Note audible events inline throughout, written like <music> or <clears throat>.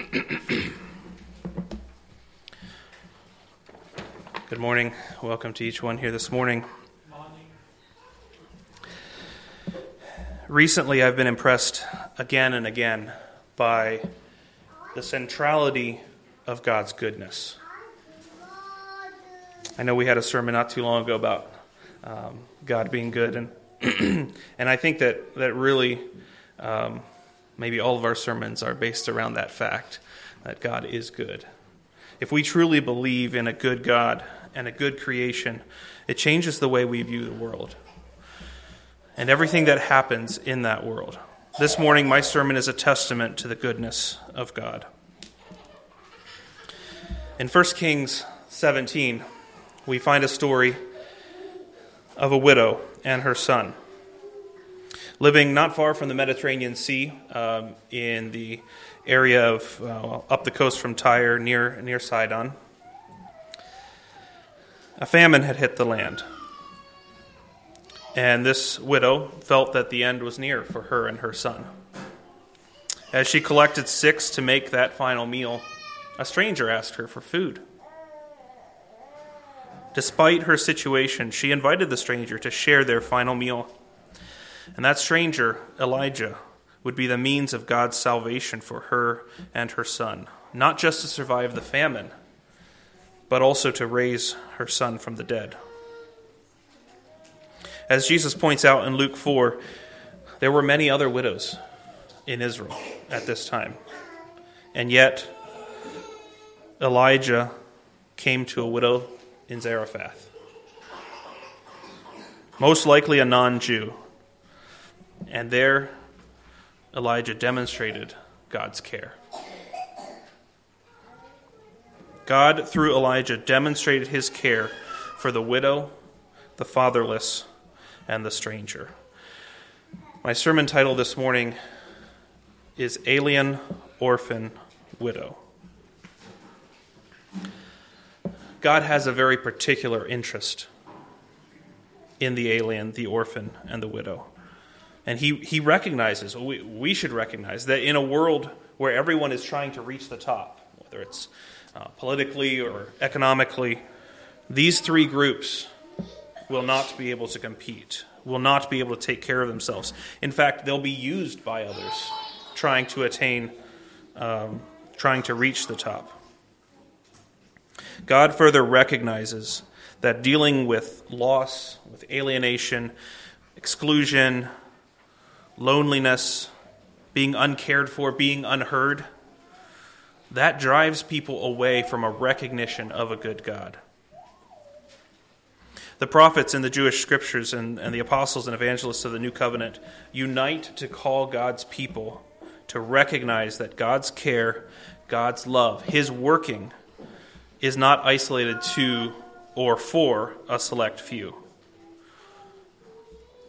Good morning. Welcome to each one here this morning. Recently, I've been impressed again and again by the centrality of God's goodness. I know we had a sermon not too long ago about um, God being good, and <clears throat> and I think that that really um, maybe all of our sermons are based around that fact that God is good. If we truly believe in a good God and a good creation, it changes the way we view the world and everything that happens in that world. This morning, my sermon is a testament to the goodness of God. In 1 Kings 17, we find a story of a widow and her son living not far from the Mediterranean Sea um, in the area of uh, up the coast from Tyre near, near Sidon. A famine had hit the land. And this widow felt that the end was near for her and her son. As she collected sticks to make that final meal, a stranger asked her for food. Despite her situation, she invited the stranger to share their final meal. And that stranger, Elijah, would be the means of God's salvation for her and her son, not just to survive the famine, but also to raise her son from the dead. As Jesus points out in Luke 4, there were many other widows in Israel at this time. And yet, Elijah came to a widow in Zarephath. Most likely a non Jew. And there, Elijah demonstrated God's care. God, through Elijah, demonstrated his care for the widow, the fatherless, and the stranger. My sermon title this morning is Alien, Orphan, Widow. God has a very particular interest in the alien, the orphan, and the widow. And he, he recognizes, we, we should recognize, that in a world where everyone is trying to reach the top, whether it's uh, politically or economically, these three groups will not be able to compete, will not be able to take care of themselves. In fact, they'll be used by others trying to attain, um, trying to reach the top. God further recognizes that dealing with loss, with alienation, exclusion, loneliness, being uncared for, being unheard, that drives people away from a recognition of a good God. The prophets in the Jewish scriptures and, and the apostles and evangelists of the New Covenant unite to call God's people to recognize that God's care, God's love, His working is not isolated to or for a select few.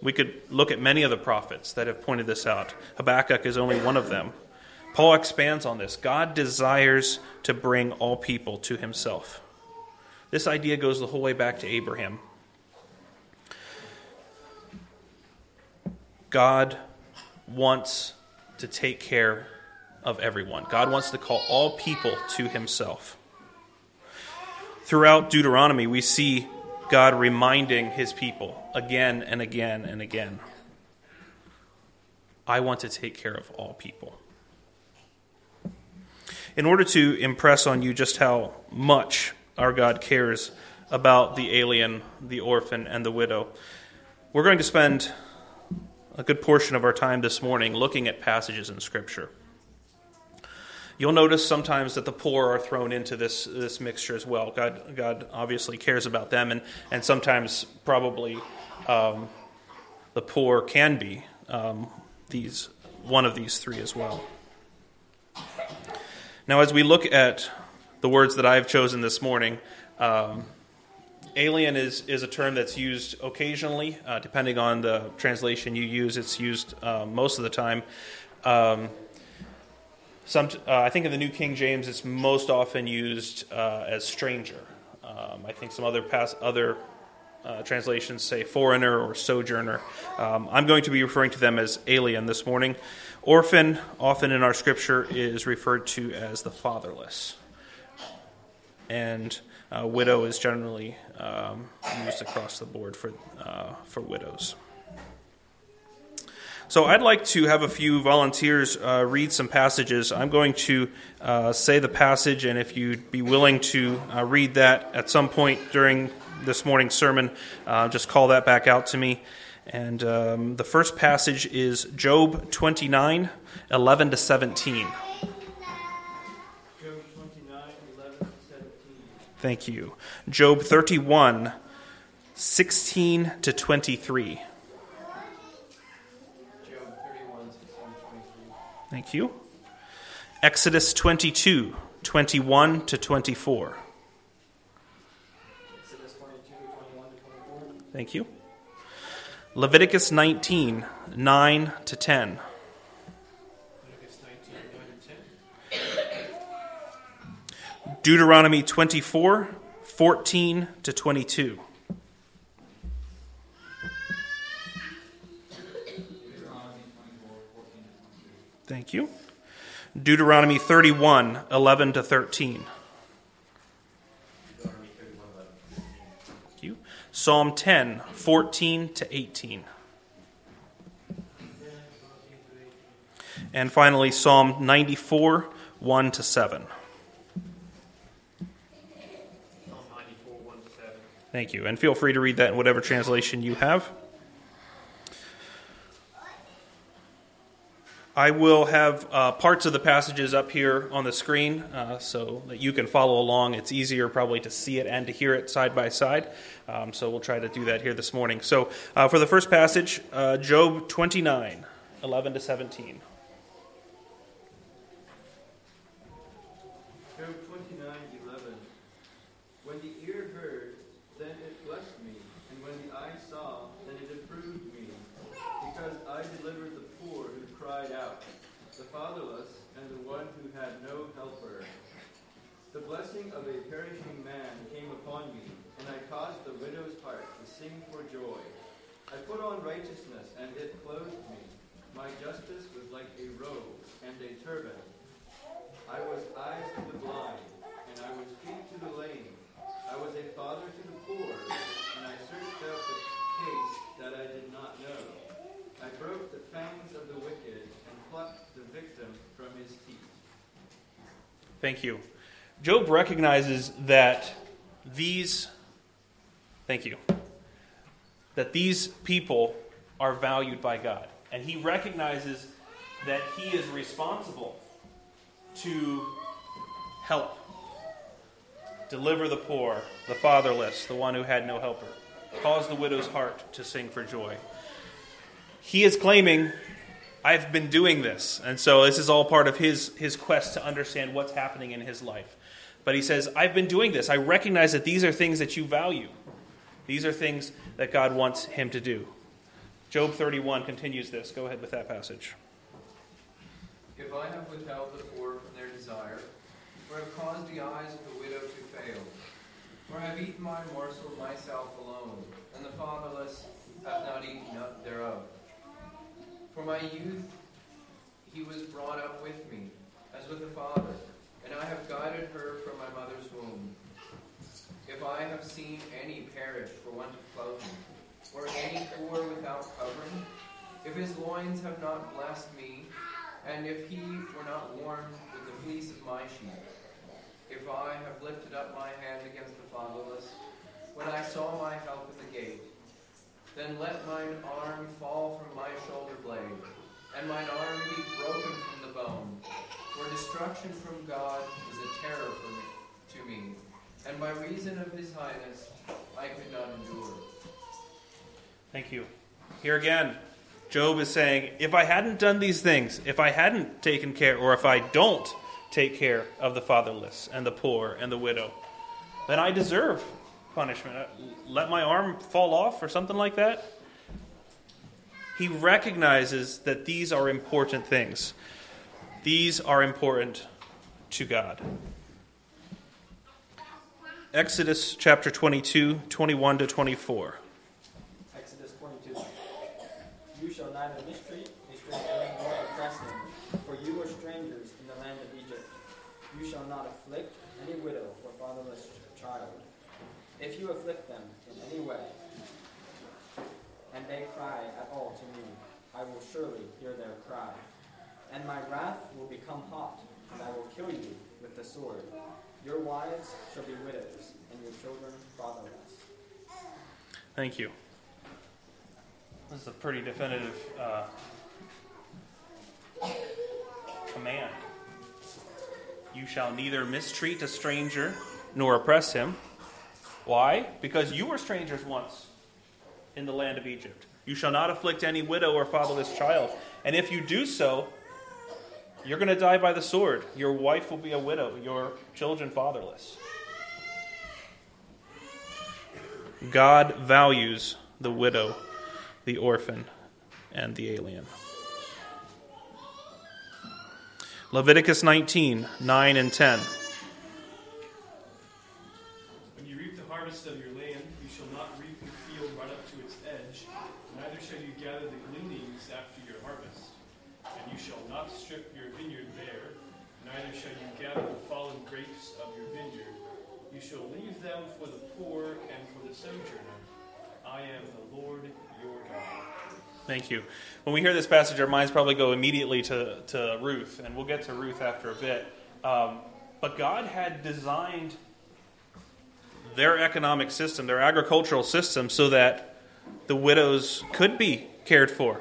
We could look at many of the prophets that have pointed this out. Habakkuk is only one of them. Paul expands on this. God desires to bring all people to himself. This idea goes the whole way back to Abraham. God wants to take care of everyone. God wants to call all people to himself. Throughout Deuteronomy, we see God reminding his people again and again and again I want to take care of all people. In order to impress on you just how much our God cares about the alien, the orphan, and the widow, we're going to spend a good portion of our time this morning looking at passages in Scripture. You'll notice sometimes that the poor are thrown into this, this mixture as well. God, God obviously cares about them, and, and sometimes probably um, the poor can be um, these, one of these three as well. Now, as we look at the words that I've chosen this morning, um, alien is, is a term that's used occasionally, uh, depending on the translation you use. It's used uh, most of the time. Um, some, uh, I think in the New King James, it's most often used uh, as stranger. Um, I think some other other uh, translations say foreigner or sojourner. Um, I'm going to be referring to them as alien this morning. Orphan, often in our scripture, is referred to as the fatherless. And uh, widow is generally um, used across the board for, uh, for widows. So I'd like to have a few volunteers uh, read some passages. I'm going to uh, say the passage, and if you'd be willing to uh, read that at some point during this morning's sermon, uh, just call that back out to me. And um, the first passage is Job 29, 11 to 17. Job 29, 11 to 17. Thank you. Job 31, 16 to 23. Thank you. Exodus 22, 21 to 24. Exodus 22, 21 to 24. Thank you. Leviticus 19, 9 to 10. Leviticus 19, 9 to 10. Deuteronomy 24, 14 to 22. Thank you. Deuteronomy 31, 11 to 13. Thank you. Psalm 10, 14 to 18. And finally, Psalm 94, 1 to 7. Psalm 94, 1 to 7. Thank you. And feel free to read that in whatever translation you have. I will have uh, parts of the passages up here on the screen uh, so that you can follow along. It's easier probably to see it and to hear it side by side. Um, so we'll try to do that here this morning. So uh, for the first passage, uh, Job 29, 11 to 17. Job 29, 11. When the ear heard, then it blessed me, and when the eye saw, then it approved me, because I delivered the poor who cried out, the fatherless, and the one who had no helper. The blessing of a perishing man came upon me, and I caused the widow's heart to sing for joy. I put on righteousness, and it clothed me. My justice was like a robe and a turban. I was eyes to the blind, and I was feet to the lame. I was a father to the poor, and I searched out the case that I did not know. I broke the fangs of the wicked and plucked the victim from his teeth. Thank you. Job recognizes that these, thank you, that these people are valued by God. And he recognizes that he is responsible to help, deliver the poor, the fatherless, the one who had no helper, cause the widow's heart to sing for joy. He is claiming, I've been doing this. And so this is all part of his, his quest to understand what's happening in his life. But he says, I've been doing this. I recognize that these are things that you value. These are things that God wants him to do. Job 31 continues this. Go ahead with that passage. If I have withheld the poor from their desire, or have caused the eyes of the widow to fail, or have eaten my morsel myself alone, and the fatherless have not eaten up thereof. For my youth he was brought up with me, as with a father, and I have guided her from my mother's womb. If I have seen any perish for want of clothing, or any poor without covering, if his loins have not blessed me, and if he were not warmed with the fleece of my sheep, if I have lifted up my hand against the fatherless, when I saw my help at the gate, then let mine arm fall from my shoulder blade, and mine arm be broken from the bone. For destruction from God is a terror for me, to me, and by reason of his highness I could not endure. Thank you. Here again, Job is saying, if I hadn't done these things, if I hadn't taken care, or if I don't take care of the fatherless and the poor and the widow, then I deserve punishment. Uh, Let my arm fall off or something like that. He recognizes that these are important things. These are important to God. Exodus chapter 22, 21 to 24. Exodus 22. You shall neither mistreat a stranger nor oppress him, for you were strangers in the land of Egypt. You shall not afflict any widow or fatherless child. If you afflict them in any way, and they cry at all to me, I will surely hear their cry. And my wrath will become hot, and I will kill you with the sword. Your wives shall be widows, and your children fatherless. Thank you. This is a pretty definitive uh, command. You shall neither mistreat a stranger nor oppress him. Why? Because you were strangers once in the land of Egypt. You shall not afflict any widow or fatherless child. And if you do so, you're going to die by the sword. Your wife will be a widow, your children fatherless. God values the widow, the orphan, and the alien. Leviticus 19, 9 and 10. When you reap the harvest of your land, you shall not reap the field right up to its edge, neither shall you gather the gleanings after your harvest. And you shall not your vineyard bare, neither shall you gather the fallen grapes of your vineyard. You shall leave them for the poor and for the sojourner. I am the Lord your God. Thank you. When we hear this passage, our minds probably go immediately to, to Ruth, and we'll get to Ruth after a bit. Um, but God had designed their economic system, their agricultural system, so that the widows could be cared for.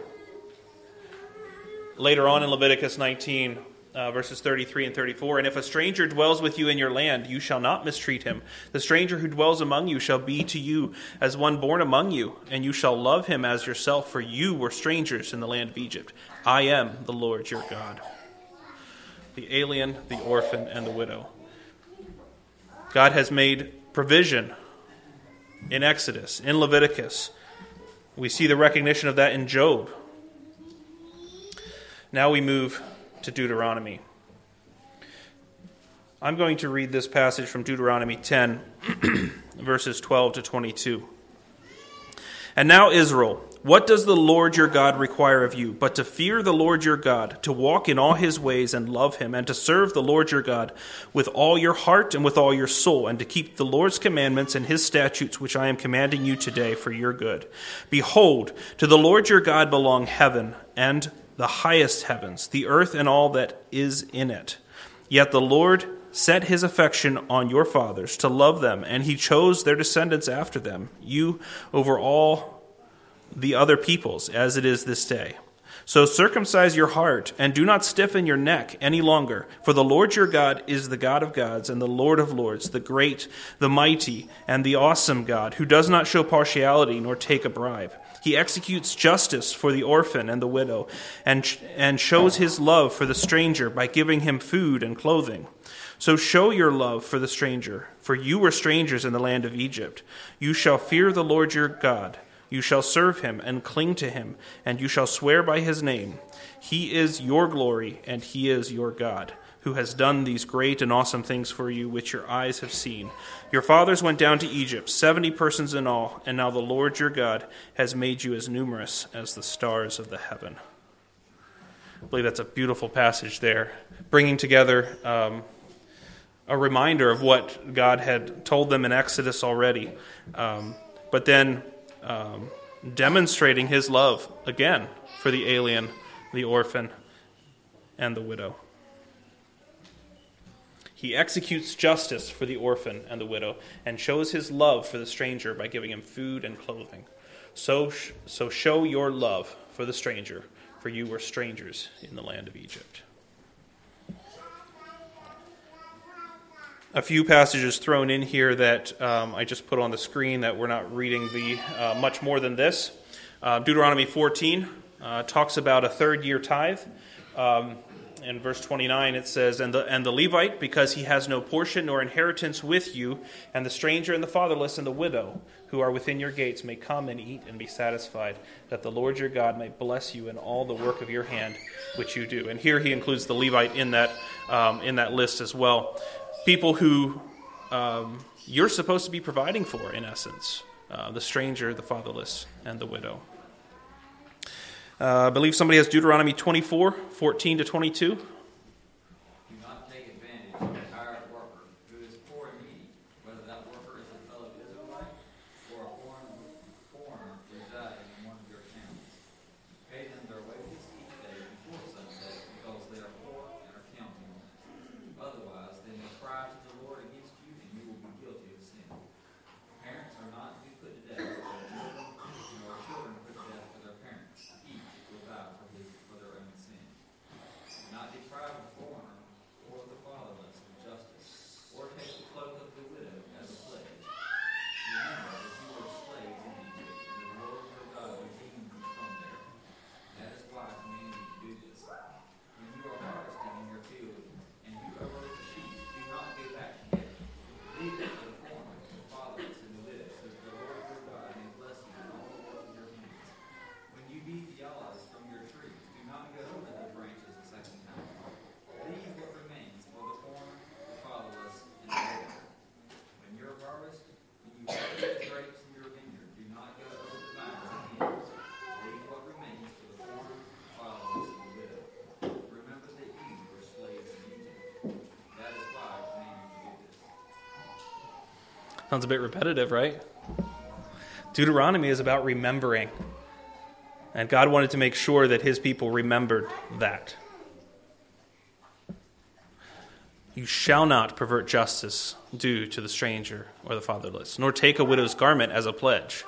Later on in Leviticus 19, uh, verses 33 and 34 And if a stranger dwells with you in your land, you shall not mistreat him. The stranger who dwells among you shall be to you as one born among you, and you shall love him as yourself, for you were strangers in the land of Egypt. I am the Lord your God. The alien, the orphan, and the widow. God has made provision in Exodus, in Leviticus. We see the recognition of that in Job. Now we move to Deuteronomy. I'm going to read this passage from Deuteronomy 10, <clears throat> verses 12 to 22. And now, Israel, what does the Lord your God require of you but to fear the Lord your God, to walk in all his ways and love him, and to serve the Lord your God with all your heart and with all your soul, and to keep the Lord's commandments and his statutes which I am commanding you today for your good? Behold, to the Lord your God belong heaven and the highest heavens, the earth and all that is in it. Yet the Lord set his affection on your fathers to love them, and he chose their descendants after them, you over all the other peoples, as it is this day. So circumcise your heart, and do not stiffen your neck any longer, for the Lord your God is the God of gods and the Lord of lords, the great, the mighty, and the awesome God, who does not show partiality nor take a bribe. He executes justice for the orphan and the widow, and, and shows his love for the stranger by giving him food and clothing. So show your love for the stranger, for you were strangers in the land of Egypt. You shall fear the Lord your God. You shall serve him and cling to him, and you shall swear by his name. He is your glory, and he is your God, who has done these great and awesome things for you, which your eyes have seen. Your fathers went down to Egypt, seventy persons in all, and now the Lord your God has made you as numerous as the stars of the heaven. I believe that's a beautiful passage there, bringing together. Um, a reminder of what God had told them in Exodus already, um, but then um, demonstrating his love again for the alien, the orphan, and the widow. He executes justice for the orphan and the widow and shows his love for the stranger by giving him food and clothing. So, so show your love for the stranger, for you were strangers in the land of Egypt. a few passages thrown in here that um, I just put on the screen that we're not reading the uh, much more than this. Uh, Deuteronomy 14 uh, talks about a third year tithe. Um, in verse 29, it says, and the, and the Levite, because he has no portion nor inheritance with you, and the stranger and the fatherless and the widow who are within your gates may come and eat and be satisfied, that the Lord your God may bless you in all the work of your hand which you do. And here he includes the Levite in that, um, in that list as well people who um, you're supposed to be providing for, in essence uh, the stranger, the fatherless, and the widow. Uh, I believe somebody has Deuteronomy 24 14 to 22. Sounds a bit repetitive, right? Deuteronomy is about remembering. And God wanted to make sure that his people remembered that. You shall not pervert justice due to the stranger or the fatherless, nor take a widow's garment as a pledge.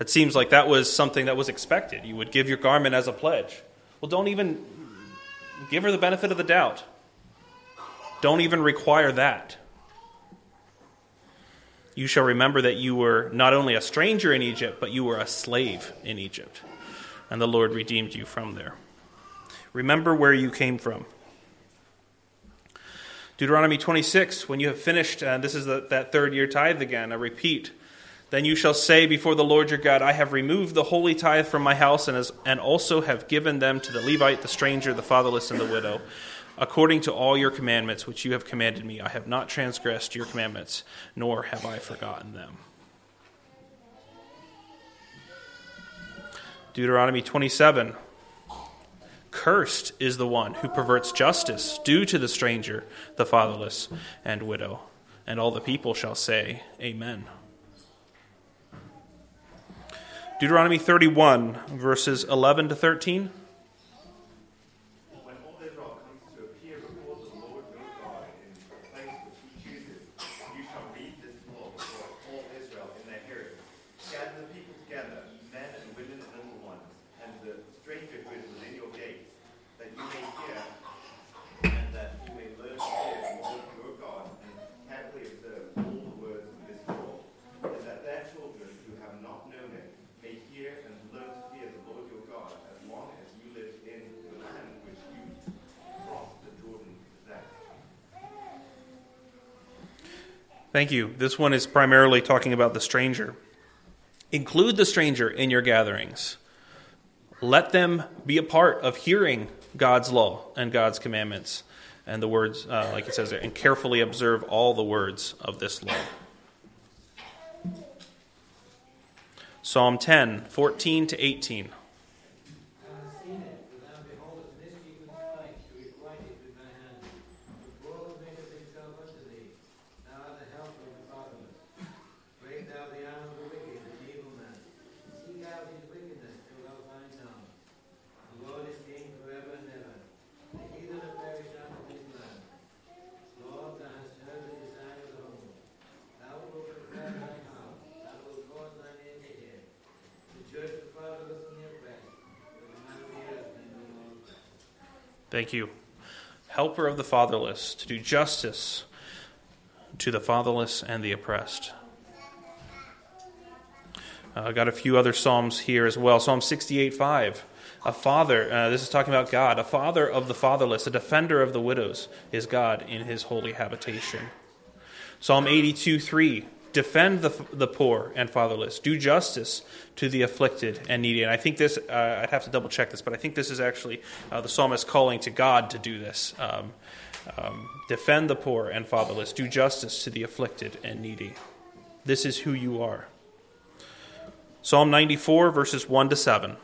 It seems like that was something that was expected. You would give your garment as a pledge. Well, don't even give her the benefit of the doubt. Don't even require that. You shall remember that you were not only a stranger in Egypt, but you were a slave in Egypt, and the Lord redeemed you from there. Remember where you came from. Deuteronomy 26, when you have finished, uh, this is the, that third year tithe again, a repeat. Then you shall say before the Lord your God, I have removed the holy tithe from my house, and, as, and also have given them to the Levite, the stranger, the fatherless, and the widow, according to all your commandments which you have commanded me. I have not transgressed your commandments, nor have I forgotten them. Deuteronomy 27. Cursed is the one who perverts justice due to the stranger, the fatherless, and widow. And all the people shall say, Amen. Deuteronomy 31, verses 11 to 13. Thank you. This one is primarily talking about the stranger. Include the stranger in your gatherings. Let them be a part of hearing God's law and God's commandments and the words, uh, like it says there, and carefully observe all the words of this law. Psalm 10, 14 to 18. Thou hast seen it, for thou beholdest mischief with spite, to requite it with thy hand. The poor maketh himself unto thee. Thou art the help of the fatherless. Break thou the arm of the wicked and the evil man. Seek out his wickedness till thou find none. The Lord is king forever and ever. The heathen are perished out of his land. Lord, thou hast heard the desire of the humble. Thou wilt prepare thine house. Thou wilt cause thine ear to hear. To judge the fatherless and the oppressed. That the man of the earth may know all Thank you. Helper of the fatherless, to do justice to the fatherless and the oppressed. Uh, I got a few other Psalms here as well. Psalm 68 5. A father, uh, this is talking about God, a father of the fatherless, a defender of the widows is God in his holy habitation. Psalm 82 3. Defend the, the poor and fatherless. Do justice to the afflicted and needy. And I think this, uh, I'd have to double check this, but I think this is actually uh, the psalmist calling to God to do this. Um, Um, defend the poor and fatherless. Do justice to the afflicted and needy. This is who you are. Psalm 94, verses 1 to 7.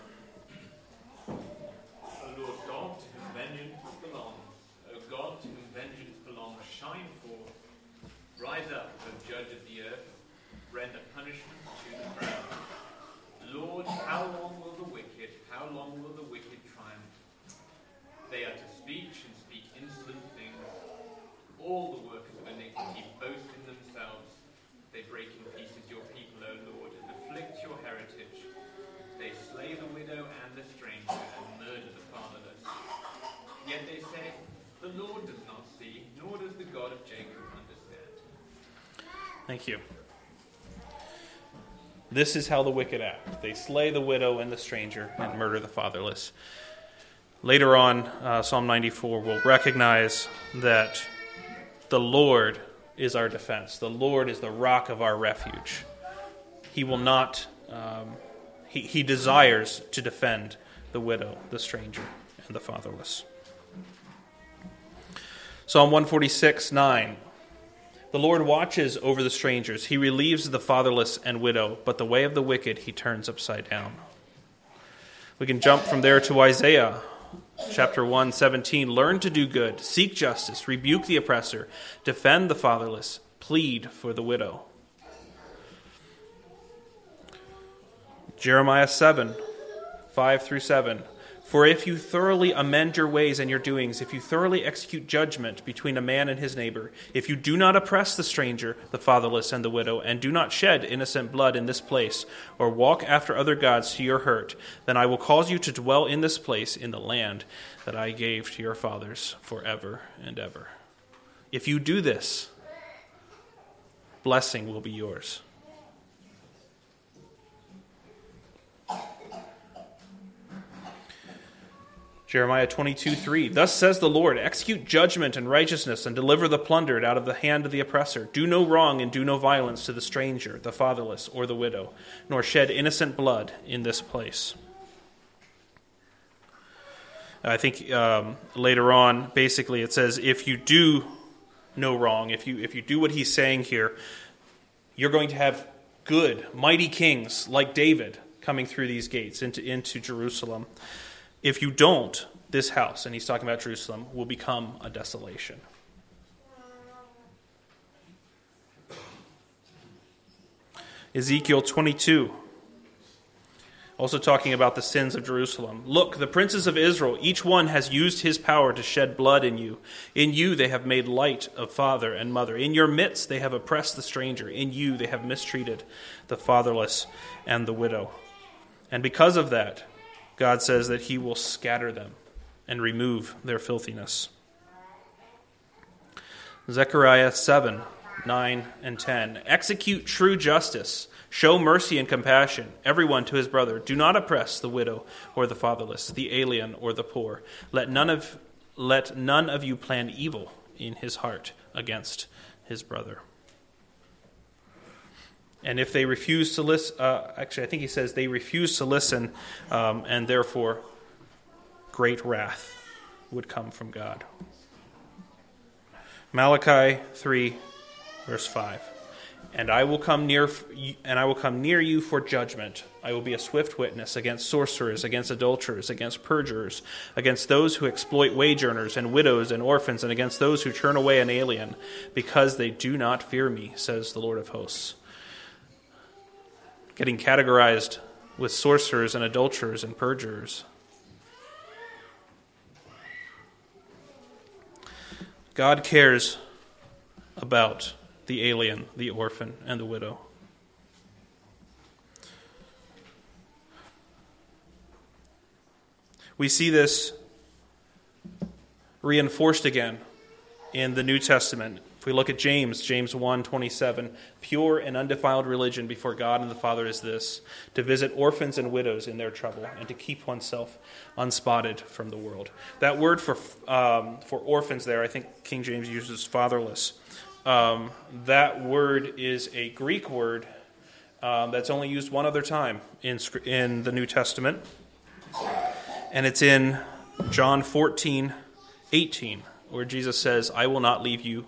Thank you. This is how the wicked act. They slay the widow and the stranger and murder the fatherless. Later on, uh, Psalm 94 will recognize that the Lord is our defense. The Lord is the rock of our refuge. He will not, um, he, he desires to defend the widow, the stranger, and the fatherless. Psalm 146 9. The Lord watches over the strangers. He relieves the fatherless and widow, but the way of the wicked he turns upside down. We can jump from there to Isaiah chapter 1 17. Learn to do good, seek justice, rebuke the oppressor, defend the fatherless, plead for the widow. Jeremiah 7 5 through 7. For if you thoroughly amend your ways and your doings, if you thoroughly execute judgment between a man and his neighbor, if you do not oppress the stranger, the fatherless, and the widow, and do not shed innocent blood in this place, or walk after other gods to your hurt, then I will cause you to dwell in this place, in the land that I gave to your fathers forever and ever. If you do this, blessing will be yours. Jeremiah 22, 3. Thus says the Lord Execute judgment and righteousness, and deliver the plundered out of the hand of the oppressor. Do no wrong and do no violence to the stranger, the fatherless, or the widow, nor shed innocent blood in this place. I think um, later on, basically, it says if you do no wrong, if you, if you do what he's saying here, you're going to have good, mighty kings like David coming through these gates into, into Jerusalem. If you don't, this house, and he's talking about Jerusalem, will become a desolation. Ezekiel 22, also talking about the sins of Jerusalem. Look, the princes of Israel, each one has used his power to shed blood in you. In you they have made light of father and mother. In your midst they have oppressed the stranger. In you they have mistreated the fatherless and the widow. And because of that, God says that He will scatter them and remove their filthiness. Zechariah 7 9 and 10. Execute true justice, show mercy and compassion, everyone to his brother. Do not oppress the widow or the fatherless, the alien or the poor. Let none of, let none of you plan evil in his heart against his brother. And if they refuse to listen, uh, actually, I think he says they refuse to listen, um, and therefore great wrath would come from God. Malachi 3, verse 5. And I will come near and I will come near you for judgment. I will be a swift witness against sorcerers, against adulterers, against perjurers, against those who exploit wage earners and widows and orphans, and against those who turn away an alien, because they do not fear me, says the Lord of hosts getting categorized with sorcerers and adulterers and perjurers. God cares about the alien, the orphan, and the widow. We see this reinforced again in the New Testament we look at James, James 1 27, pure and undefiled religion before God and the Father is this to visit orphans and widows in their trouble and to keep oneself unspotted from the world. That word for, um, for orphans there, I think King James uses fatherless. Um, that word is a Greek word um, that's only used one other time in, in the New Testament, and it's in John 14 18 where Jesus says, I will not leave you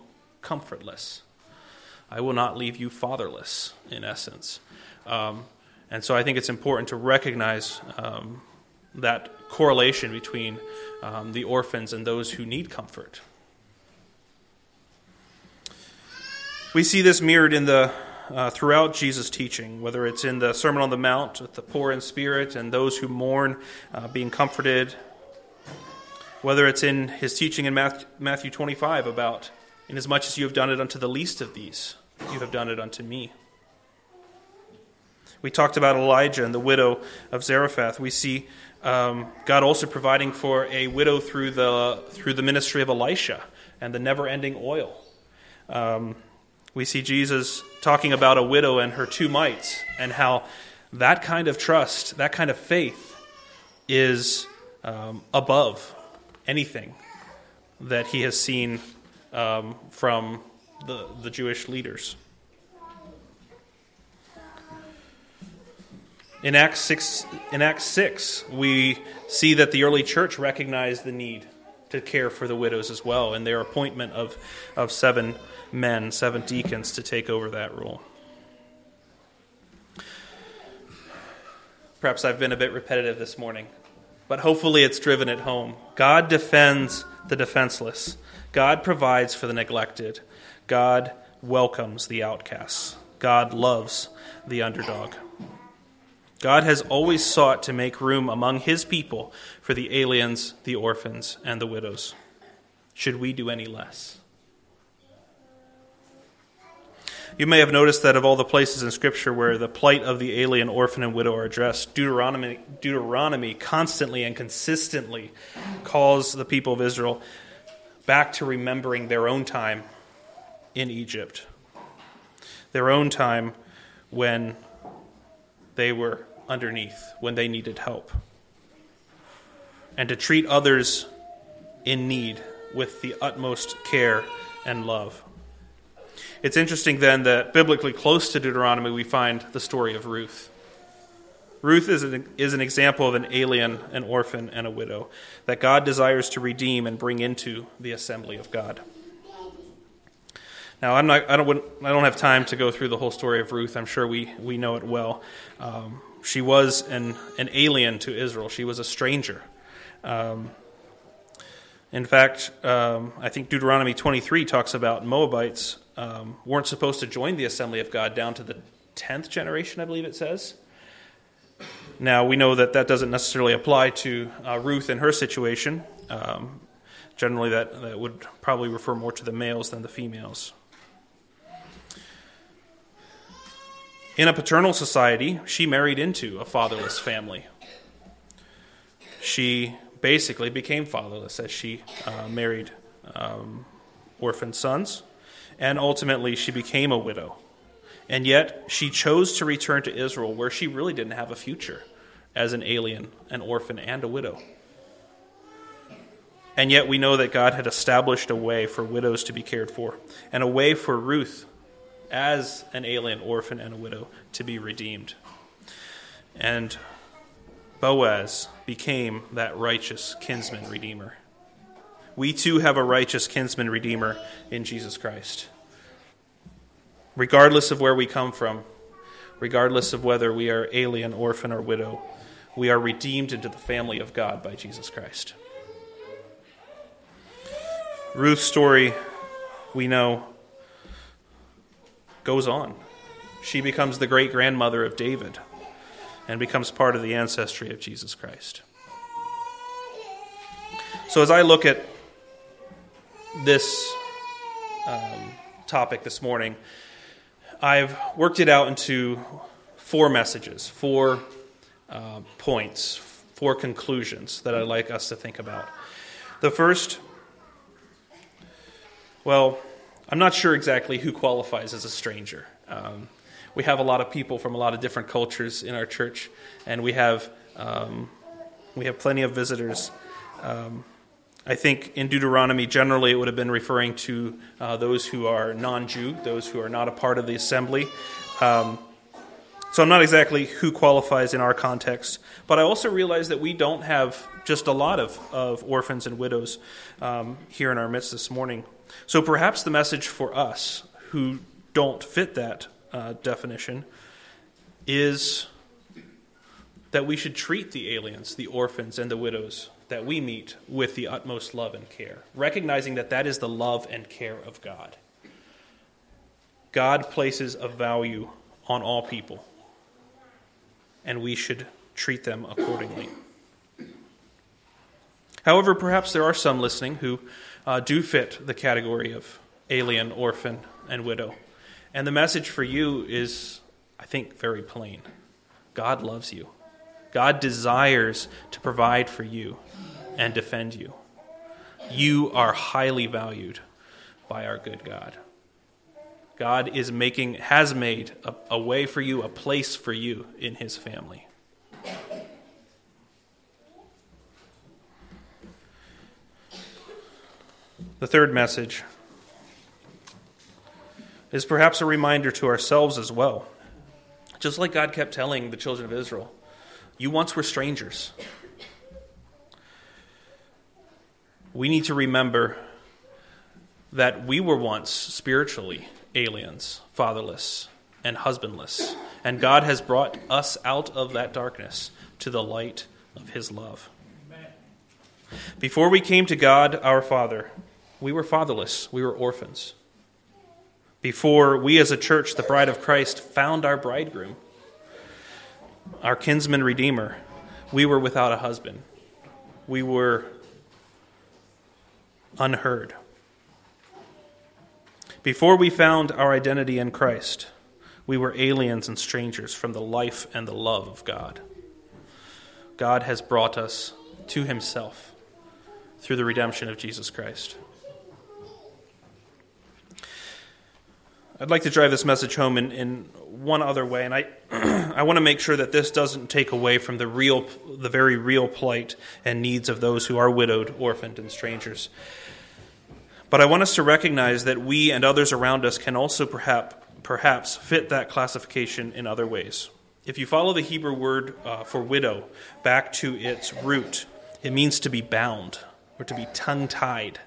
comfortless. I will not leave you fatherless, in essence. Um, and so I think it's important to recognize um, that correlation between um, the orphans and those who need comfort. We see this mirrored in the uh, throughout Jesus' teaching, whether it's in the Sermon on the Mount with the poor in spirit and those who mourn uh, being comforted, whether it's in his teaching in Matthew 25 about, inasmuch as you have done it unto the least of these, you have done it unto me. We talked about Elijah and the widow of Zarephath. We see um, God also providing for a widow through the, through the ministry of Elisha and the never ending oil. Um, we see Jesus talking about a widow and her two mites, and how that kind of trust, that kind of faith, is um, above anything that he has seen um, from the, the Jewish leaders. In Acts 6, in Acts 6, we see that the early church recognized the need to care for the widows as well, and their appointment of, of seven men, seven deacons, to take over that role. Perhaps I've been a bit repetitive this morning, but hopefully it's driven at home. God defends the defenseless, God provides for the neglected, God welcomes the outcasts, God loves the underdog. God has always sought to make room among his people for the aliens, the orphans, and the widows. Should we do any less? You may have noticed that of all the places in Scripture where the plight of the alien, orphan, and widow are addressed, Deuteronomy, Deuteronomy constantly and consistently calls the people of Israel back to remembering their own time in Egypt, their own time when they were underneath, when they needed help, and to treat others in need with the utmost care and love. It's interesting then that biblically close to Deuteronomy, we find the story of Ruth. Ruth is an, is an example of an alien, an orphan, and a widow that God desires to redeem and bring into the assembly of God. Now, I'm not, I, don't, I don't have time to go through the whole story of Ruth. I'm sure we, we know it well. Um, she was an, an alien to Israel, she was a stranger. Um, in fact, um, I think Deuteronomy 23 talks about Moabites um, weren't supposed to join the assembly of God down to the 10th generation, I believe it says. Now, we know that that doesn't necessarily apply to uh, Ruth and her situation. Um, generally, that, that would probably refer more to the males than the females. In a paternal society, she married into a fatherless family. She basically became fatherless as she uh, married um, orphan sons, and ultimately she became a widow. And yet she chose to return to Israel, where she really didn't have a future as an alien, an orphan, and a widow. And yet we know that God had established a way for widows to be cared for, and a way for Ruth, as an alien, orphan, and a widow, to be redeemed. And Boaz became that righteous kinsman redeemer. We too have a righteous kinsman redeemer in Jesus Christ. Regardless of where we come from, regardless of whether we are alien, orphan, or widow, we are redeemed into the family of God by Jesus Christ. Ruth's story, we know, goes on. She becomes the great grandmother of David and becomes part of the ancestry of Jesus Christ. So, as I look at this um, topic this morning, I've worked it out into four messages, four uh, points, four conclusions that I'd like us to think about. The first, well, I'm not sure exactly who qualifies as a stranger. Um, we have a lot of people from a lot of different cultures in our church, and we have um, we have plenty of visitors. Um, I think in Deuteronomy, generally, it would have been referring to uh, those who are non Jew, those who are not a part of the assembly. Um, So I'm not exactly who qualifies in our context, but I also realize that we don't have just a lot of, of orphans and widows um, here in our midst this morning. So perhaps the message for us who don't fit that uh, definition is that we should treat the aliens, the orphans, and the widows that we meet with the utmost love and care, recognizing that that is the love and care of God. God places a value on all people, and we should treat them accordingly. However, perhaps there are some listening who uh, do fit the category of alien, orphan, and widow. And the message for you is, I think, very plain God loves you. God desires to provide for you and defend you. You are highly valued by our good God. God is making, has made a, a way for you, a place for you in his family. The third message is perhaps a reminder to ourselves as well. Just like God kept telling the children of Israel, you once were strangers. We need to remember that we were once spiritually aliens, fatherless, and husbandless, and God has brought us out of that darkness to the light of His love. Before we came to God, our Father, we were fatherless, we were orphans. Before we as a church, the bride of Christ, found our bridegroom, our kinsman redeemer, we were without a husband. We were unheard. Before we found our identity in Christ, we were aliens and strangers from the life and the love of God. God has brought us to Himself through the redemption of Jesus Christ. I'd like to drive this message home in, in one other way, and I, <clears throat> I want to make sure that this doesn't take away from the real, the very real plight and needs of those who are widowed, orphaned, and strangers. But I want us to recognize that we and others around us can also perhaps, perhaps fit that classification in other ways. If you follow the Hebrew word uh, for widow back to its root, it means to be bound or to be tongue tied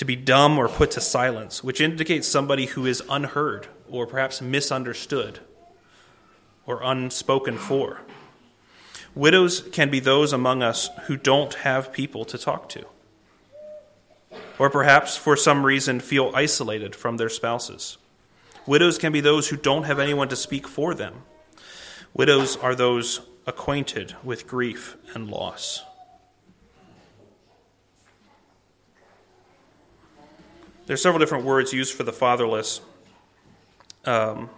to be dumb or put to silence, which indicates somebody who is unheard or perhaps misunderstood or unspoken for. Widows can be those among us who don't have people to talk to, or perhaps for some reason feel isolated from their spouses. Widows can be those who don't have anyone to speak for them. Widows are those acquainted with grief and loss. There's several different words used for the fatherless. Um,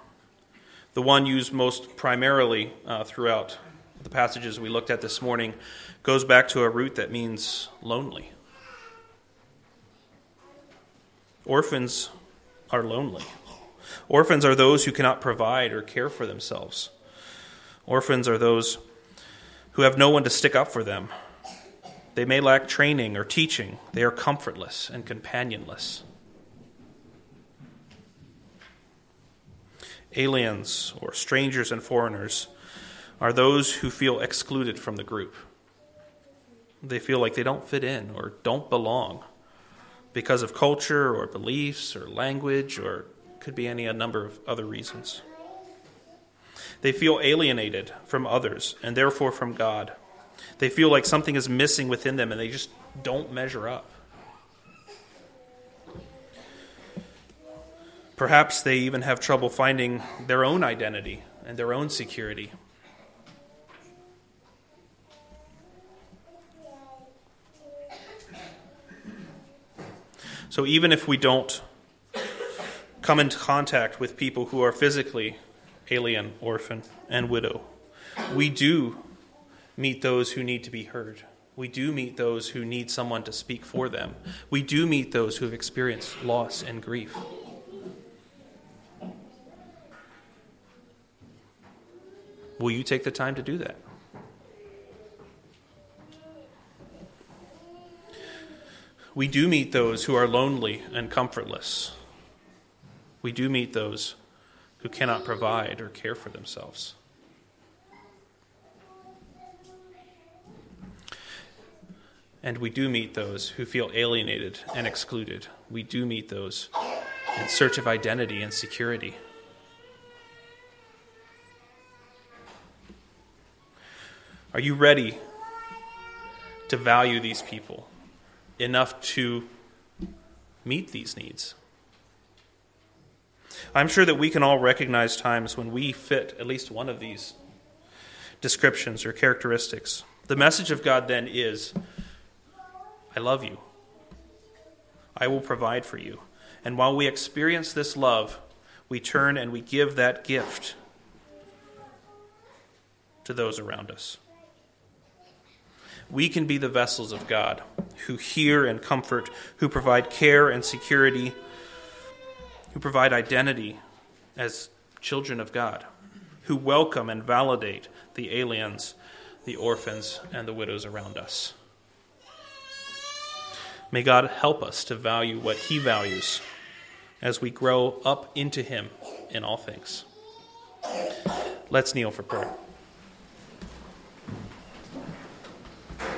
the one used most primarily uh, throughout the passages we looked at this morning goes back to a root that means lonely. Orphans are lonely. Orphans are those who cannot provide or care for themselves. Orphans are those who have no one to stick up for them. They may lack training or teaching. They are comfortless and companionless. Aliens or strangers and foreigners are those who feel excluded from the group. They feel like they don't fit in or don't belong because of culture or beliefs or language or could be any a number of other reasons. They feel alienated from others and therefore from God. They feel like something is missing within them and they just don't measure up. Perhaps they even have trouble finding their own identity and their own security. So even if we don't come into contact with people who are physically alien, orphan, and widow, we do meet those who need to be heard. We do meet those who need someone to speak for them. We do meet those who have experienced loss and grief. Will you take the time to do that? We do meet those who are lonely and comfortless. We do meet those who cannot provide or care for themselves. And we do meet those who feel alienated and excluded. We do meet those in search of identity and security. Are you ready to value these people enough to meet these needs? I'm sure that we can all recognize times when we fit at least one of these descriptions or characteristics. The message of God then is I love you. I will provide for you. And while we experience this love, we turn and we give that gift to those around us. We can be the vessels of God who hear and comfort, who provide care and security, who provide identity as children of God, who welcome and validate the aliens, the orphans, and the widows around us. May God help us to value what He values as we grow up into Him in all things. Let's kneel for prayer.